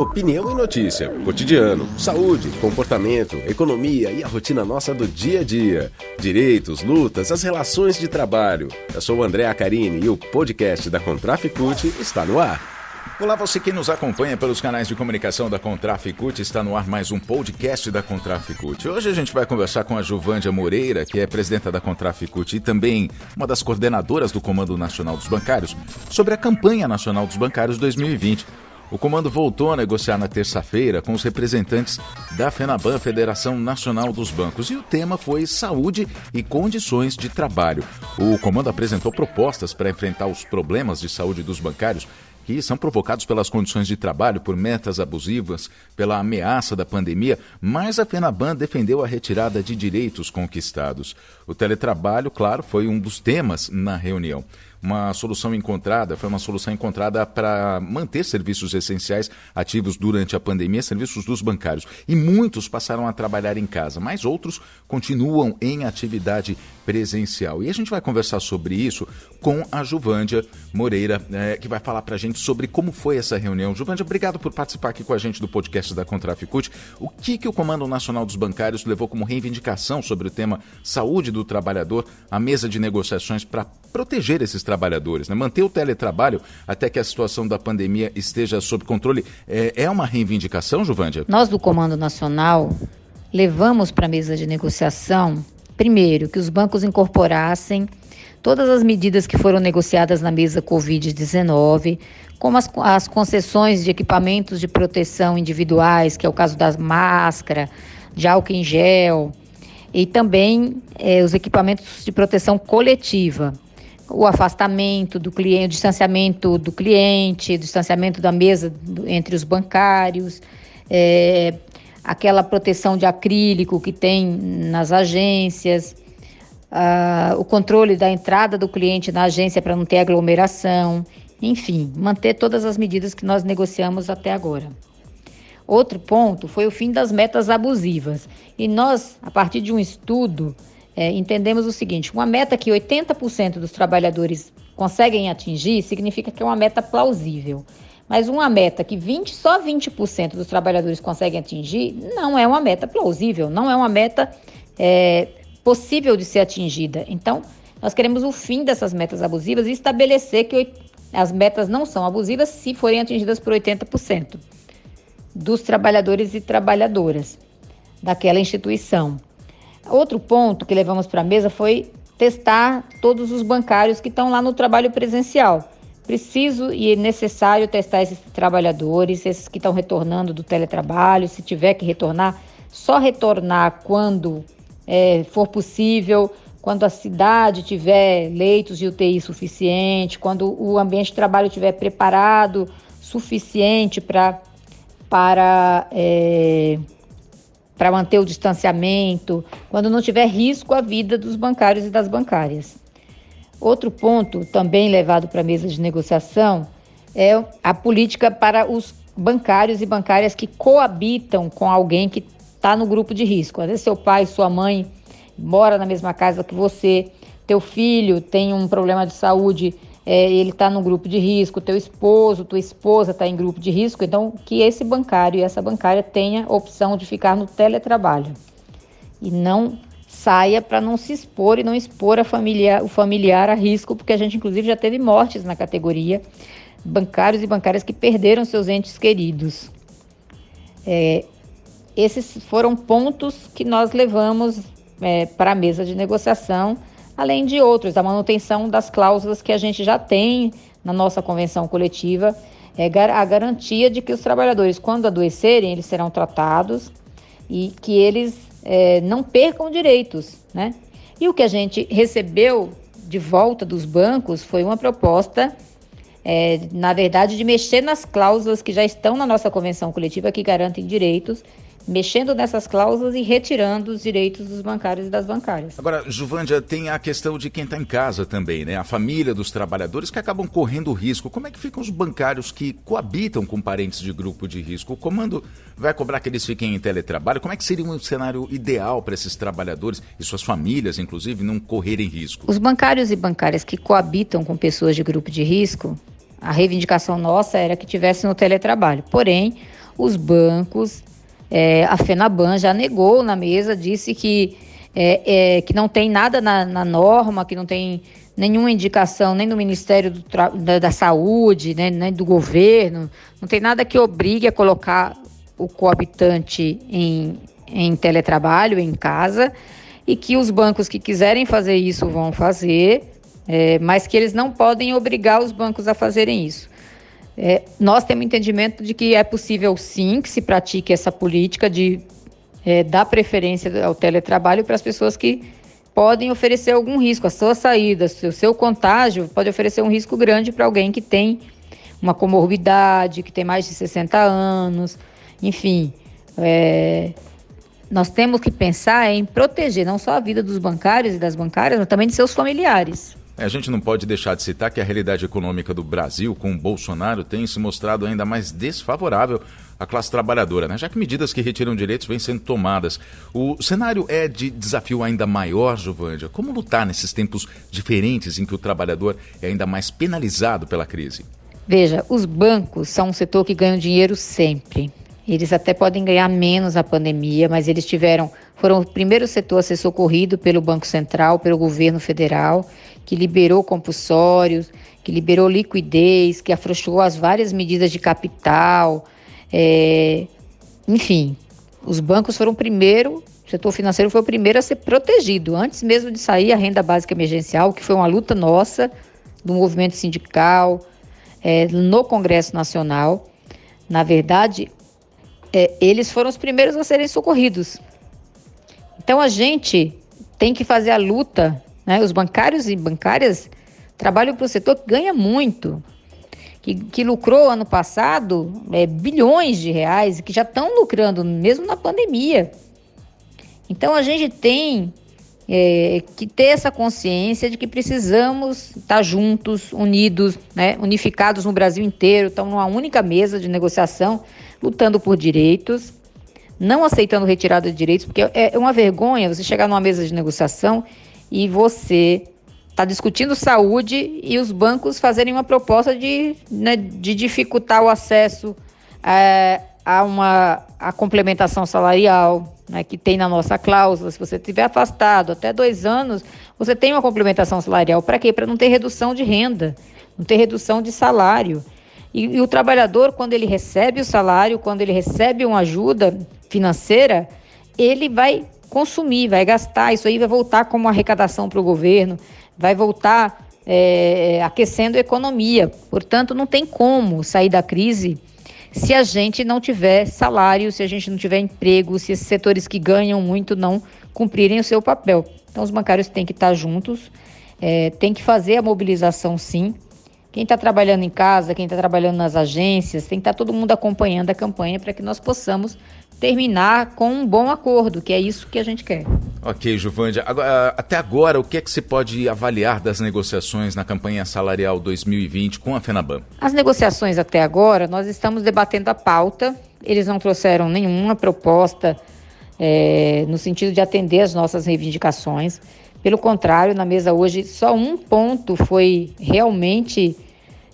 Opinião e notícia, cotidiano, saúde, comportamento, economia e a rotina nossa do dia a dia. Direitos, lutas, as relações de trabalho. Eu sou o André Acarini e o podcast da Contraficute está no ar. Olá, você que nos acompanha pelos canais de comunicação da Contraficute, está no ar mais um podcast da Contraficute. Hoje a gente vai conversar com a Juvândia Moreira, que é presidenta da Contraficute e também uma das coordenadoras do Comando Nacional dos Bancários, sobre a campanha nacional dos bancários 2020. O comando voltou a negociar na terça-feira com os representantes da FENABAN, Federação Nacional dos Bancos, e o tema foi saúde e condições de trabalho. O comando apresentou propostas para enfrentar os problemas de saúde dos bancários que são provocados pelas condições de trabalho, por metas abusivas, pela ameaça da pandemia, mas a FENABAN defendeu a retirada de direitos conquistados. O teletrabalho, claro, foi um dos temas na reunião uma solução encontrada, foi uma solução encontrada para manter serviços essenciais ativos durante a pandemia, serviços dos bancários. E muitos passaram a trabalhar em casa, mas outros continuam em atividade presencial. E a gente vai conversar sobre isso com a Juvândia Moreira, é, que vai falar para a gente sobre como foi essa reunião. Juvândia, obrigado por participar aqui com a gente do podcast da Contraficute. O que, que o Comando Nacional dos Bancários levou como reivindicação sobre o tema saúde do trabalhador à mesa de negociações para proteger esses trabalhadores, né? manter o teletrabalho até que a situação da pandemia esteja sob controle. É, é uma reivindicação, Juvândia? Nós do Comando Nacional levamos para a mesa de negociação, primeiro, que os bancos incorporassem todas as medidas que foram negociadas na mesa Covid-19, como as, as, concessões de equipamentos de proteção individuais, que é o caso das máscaras, de álcool em gel, e também eh, os equipamentos de proteção coletiva o afastamento do cliente, o distanciamento do cliente, o distanciamento da mesa entre os bancários, é, aquela proteção de acrílico que tem nas agências, o controle da entrada do cliente na agência para não ter aglomeração, enfim, manter todas as medidas que nós negociamos até agora. Outro ponto foi o fim das metas abusivas. E nós, a partir de um estudo, é, entendemos o seguinte: uma meta que 80% dos trabalhadores conseguem atingir significa que é uma meta plausível. Mas uma meta que 20, só 20% dos trabalhadores conseguem atingir não é uma meta plausível, não é uma meta é, possível de ser atingida. Então, nós queremos o fim dessas metas abusivas e estabelecer que as metas não são abusivas se forem atingidas por 80% dos trabalhadores e trabalhadoras daquela instituição. Outro ponto que levamos para a mesa foi testar todos os bancários que estão lá no trabalho presencial. Preciso e é necessário testar esses trabalhadores, esses que estão retornando do teletrabalho, se tiver que retornar, só retornar quando é, for possível, quando a cidade tiver leitos de UTI suficiente, quando o ambiente de trabalho estiver preparado suficiente pra, para é, para manter o distanciamento, quando não tiver risco à vida dos bancários e das bancárias. Outro ponto também levado para a mesa de negociação é a política para os bancários e bancárias que coabitam com alguém que está no grupo de risco. Às vezes seu pai, sua mãe mora na mesma casa que você, teu filho tem um problema de saúde é, ele está no grupo de risco, teu esposo, tua esposa está em grupo de risco, então que esse bancário e essa bancária tenha opção de ficar no teletrabalho. E não saia para não se expor e não expor familiar, o familiar a risco, porque a gente inclusive já teve mortes na categoria, bancários e bancárias que perderam seus entes queridos. É, esses foram pontos que nós levamos é, para a mesa de negociação além de outros, a manutenção das cláusulas que a gente já tem na nossa convenção coletiva, é a garantia de que os trabalhadores, quando adoecerem, eles serão tratados e que eles é, não percam direitos, né? E o que a gente recebeu de volta dos bancos foi uma proposta, é, na verdade, de mexer nas cláusulas que já estão na nossa convenção coletiva que garantem direitos mexendo nessas cláusulas e retirando os direitos dos bancários e das bancárias. Agora, Juvândia, tem a questão de quem está em casa também, né? A família dos trabalhadores que acabam correndo risco. Como é que ficam os bancários que coabitam com parentes de grupo de risco? O comando vai cobrar que eles fiquem em teletrabalho? Como é que seria um cenário ideal para esses trabalhadores e suas famílias, inclusive, não correrem risco? Os bancários e bancárias que coabitam com pessoas de grupo de risco, a reivindicação nossa era que tivessem no teletrabalho. Porém, os bancos, é, a FENABAN já negou na mesa, disse que, é, é, que não tem nada na, na, norma, que não tem nenhuma indicação nem do Ministério do da, da, Saúde, né, nem do governo, não tem nada que obrigue a colocar o coabitante em, em teletrabalho, em casa, e que os bancos que quiserem fazer isso vão fazer, é, mas que eles não podem obrigar os bancos a fazerem isso. É, nós temos entendimento de que é possível sim que se pratique essa política de é, dar preferência ao teletrabalho para as pessoas que podem oferecer algum risco. A sua saída, o seu contágio pode oferecer um risco grande para alguém que tem uma comorbidade, que tem mais de 60 anos, enfim. É, nós temos que pensar em proteger não só a vida dos bancários e das bancárias, mas também de seus familiares. É, a gente não pode deixar de citar que a realidade econômica do Brasil com o Bolsonaro tem se mostrado ainda mais desfavorável à classe trabalhadora, né? já que medidas que retiram direitos vêm sendo tomadas. O cenário é de desafio ainda maior, Jovândia. Como lutar nesses tempos diferentes em que o trabalhador é ainda mais penalizado pela crise? Veja, os bancos são um setor que ganha dinheiro sempre. Eles até podem ganhar menos a pandemia, mas eles tiveram, foram o primeiro setor a ser socorrido pelo Banco Central, pelo governo federal, que liberou compulsórios, que liberou liquidez, que afrouxou as várias medidas de capital. É, enfim, os bancos foram o primeiro, o setor financeiro foi o primeiro a ser protegido, antes mesmo de sair a renda básica emergencial, que foi uma luta nossa, do movimento sindical, é, no Congresso Nacional. Na verdade, é, eles foram os primeiros a serem socorridos. Então a gente tem que fazer a luta, né? Os bancários e bancárias trabalham para o setor que ganha muito, que, que lucrou ano passado é, bilhões de reais que já estão lucrando mesmo na pandemia. Então a gente tem é, que ter essa consciência de que precisamos estar juntos, unidos, né, unificados no Brasil inteiro, estamos numa única mesa de negociação lutando por direitos, não aceitando retirada de direitos, porque é uma vergonha você chegar numa mesa de negociação e você está discutindo saúde e os bancos fazerem uma proposta de, né, de dificultar o acesso é, a uma a complementação salarial né, que tem na nossa cláusula. Se você estiver afastado até dois anos, você tem uma complementação salarial. Para quê? Para não ter redução de renda, não ter redução de salário. E, e, o trabalhador, quando ele recebe o salário, quando ele recebe uma ajuda financeira, ele vai consumir, vai gastar. Isso aí vai voltar como arrecadação para o governo, vai voltar é, aquecendo a economia. Portanto, não tem como sair da crise se a gente não tiver salário, se a gente não tiver emprego, se esses setores que ganham muito não cumprirem o seu papel. Então, os bancários têm que estar juntos, é, tem que fazer a mobilização sim, quem está trabalhando em casa, quem está trabalhando nas agências, tem que estar tá todo mundo acompanhando a campanha para que nós possamos terminar com um bom acordo, que é isso que a gente quer. Ok, Juvândia. Agora, até agora, o que é que se pode avaliar das negociações na campanha salarial 2020 com a FENABAN? As negociações até agora, nós estamos debatendo a pauta. Eles não trouxeram nenhuma proposta é, no sentido de atender as nossas reivindicações. Pelo contrário, na mesa hoje, só um ponto foi realmente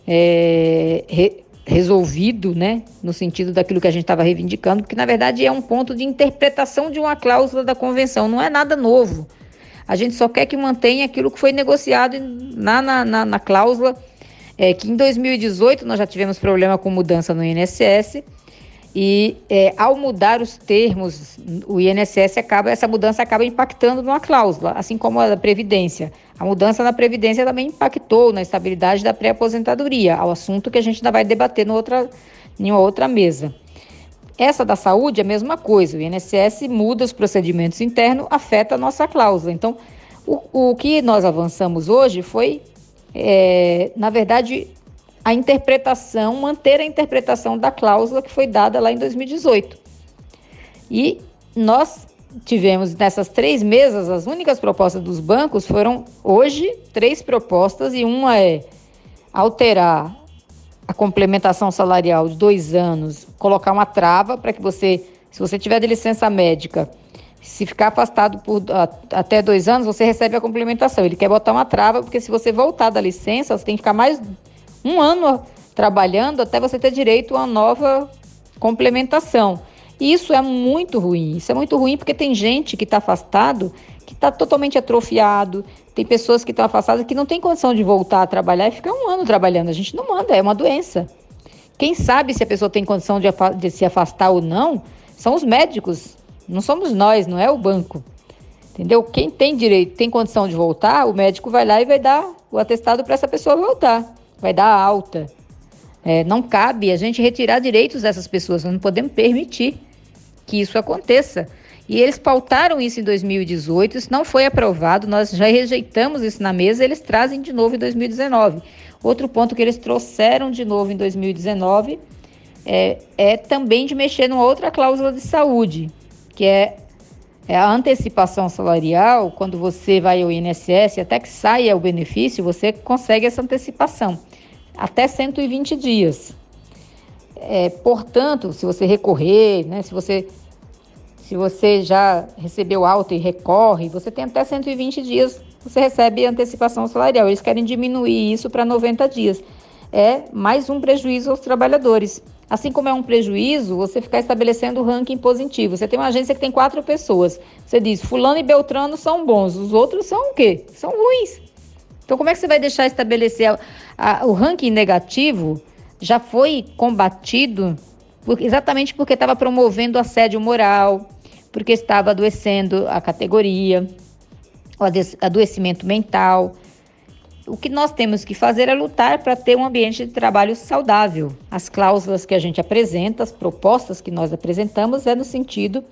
é, re, resolvido, né, no sentido daquilo que a gente estava reivindicando, porque na verdade é um ponto de interpretação de uma cláusula da convenção, não é nada novo. A gente só quer que mantenha aquilo que foi negociado na, na, na, na cláusula, é, que em 2018 nós já tivemos problema com mudança no INSS e é, ao mudar os termos, o INSS acaba, essa mudança acaba impactando numa cláusula, assim como a da Previdência. A mudança na Previdência também impactou na estabilidade da pré-aposentadoria, ao assunto que a gente ainda vai debater no outra, em uma outra mesa. Essa da saúde é a mesma coisa. O INSS muda os procedimentos internos, afeta a nossa cláusula. Então, o, o que nós avançamos hoje foi, é, na verdade, a interpretação, manter a interpretação da cláusula que foi dada lá em 2018. E nós tivemos nessas três mesas, as únicas propostas dos bancos foram hoje três propostas, e uma é alterar a complementação salarial de dois anos, colocar uma trava para que você, se você tiver de licença médica, se ficar afastado por até dois anos, você recebe a complementação. Ele quer botar uma trava, porque se você voltar da licença, você tem que ficar mais um ano trabalhando até você ter direito a uma nova complementação. E isso é muito ruim. Isso é muito ruim porque tem gente que está afastado, que está totalmente atrofiado. Tem pessoas que estão afastadas que não tem condição de voltar a trabalhar e ficar um ano trabalhando. A gente não manda, é uma doença. Quem sabe se a pessoa tem condição de, de se afastar ou não são os médicos. Não somos nós, não é o banco. Entendeu? Quem tem direito, tem condição de voltar, o médico vai lá e vai dar o atestado para essa pessoa voltar. Vai dar alta. É, não cabe a gente retirar direitos dessas pessoas, nós não podemos permitir que isso aconteça. E eles pautaram isso em 2018, isso não foi aprovado, nós já rejeitamos isso na mesa, eles trazem de novo em 2019. Outro ponto que eles trouxeram de novo em 2019 é, é também de mexer numa outra cláusula de saúde, que é, é a antecipação salarial. Quando você vai ao INSS, até que saia o benefício, você consegue essa antecipação, até 120 dias. É, portanto, se você recorrer, né, se você se você já recebeu alta e recorre, você tem até 120 dias, você recebe antecipação salarial. Eles querem diminuir isso para 90 dias. É mais um prejuízo aos trabalhadores. Assim como é um prejuízo você ficar estabelecendo o ranking positivo. Você tem uma agência que tem quatro pessoas. Você diz, fulano e beltrano são bons, os outros são o quê? São ruins. Então como é que você vai deixar estabelecer a, a, o ranking negativo? Já foi combatido por, exatamente porque estava promovendo assédio moral, porque estava adoecendo a categoria, o adoecimento mental. O que nós temos que fazer é lutar para ter um ambiente de trabalho saudável. As cláusulas que a gente apresenta, as propostas que nós apresentamos, é no sentido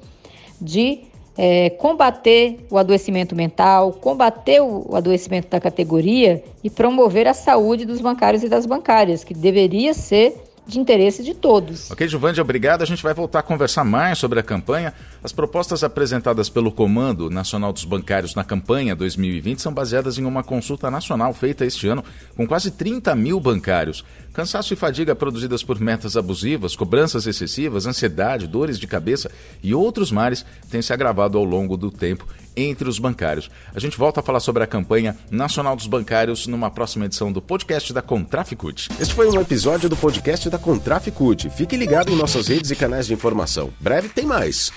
de é, combater o adoecimento mental, combater o adoecimento da categoria e promover a saúde dos bancários e das bancárias, que deveria ser de interesse de todos. Ok, Giovanni, obrigado. A gente vai voltar a conversar mais sobre a campanha. As propostas apresentadas pelo Comando Nacional dos Bancários na campanha 2020 são baseadas em uma consulta nacional feita este ano com quase 30 mil bancários. Cansaço e fadiga produzidas por metas abusivas, cobranças excessivas, ansiedade, dores de cabeça e outros males têm se agravado ao longo do tempo entre os bancários. A gente volta a falar sobre a campanha nacional dos bancários numa próxima edição do podcast da Contraficute. Este foi um episódio do podcast da Contraficute. Fique ligado em nossas redes e canais de informação. Breve tem mais.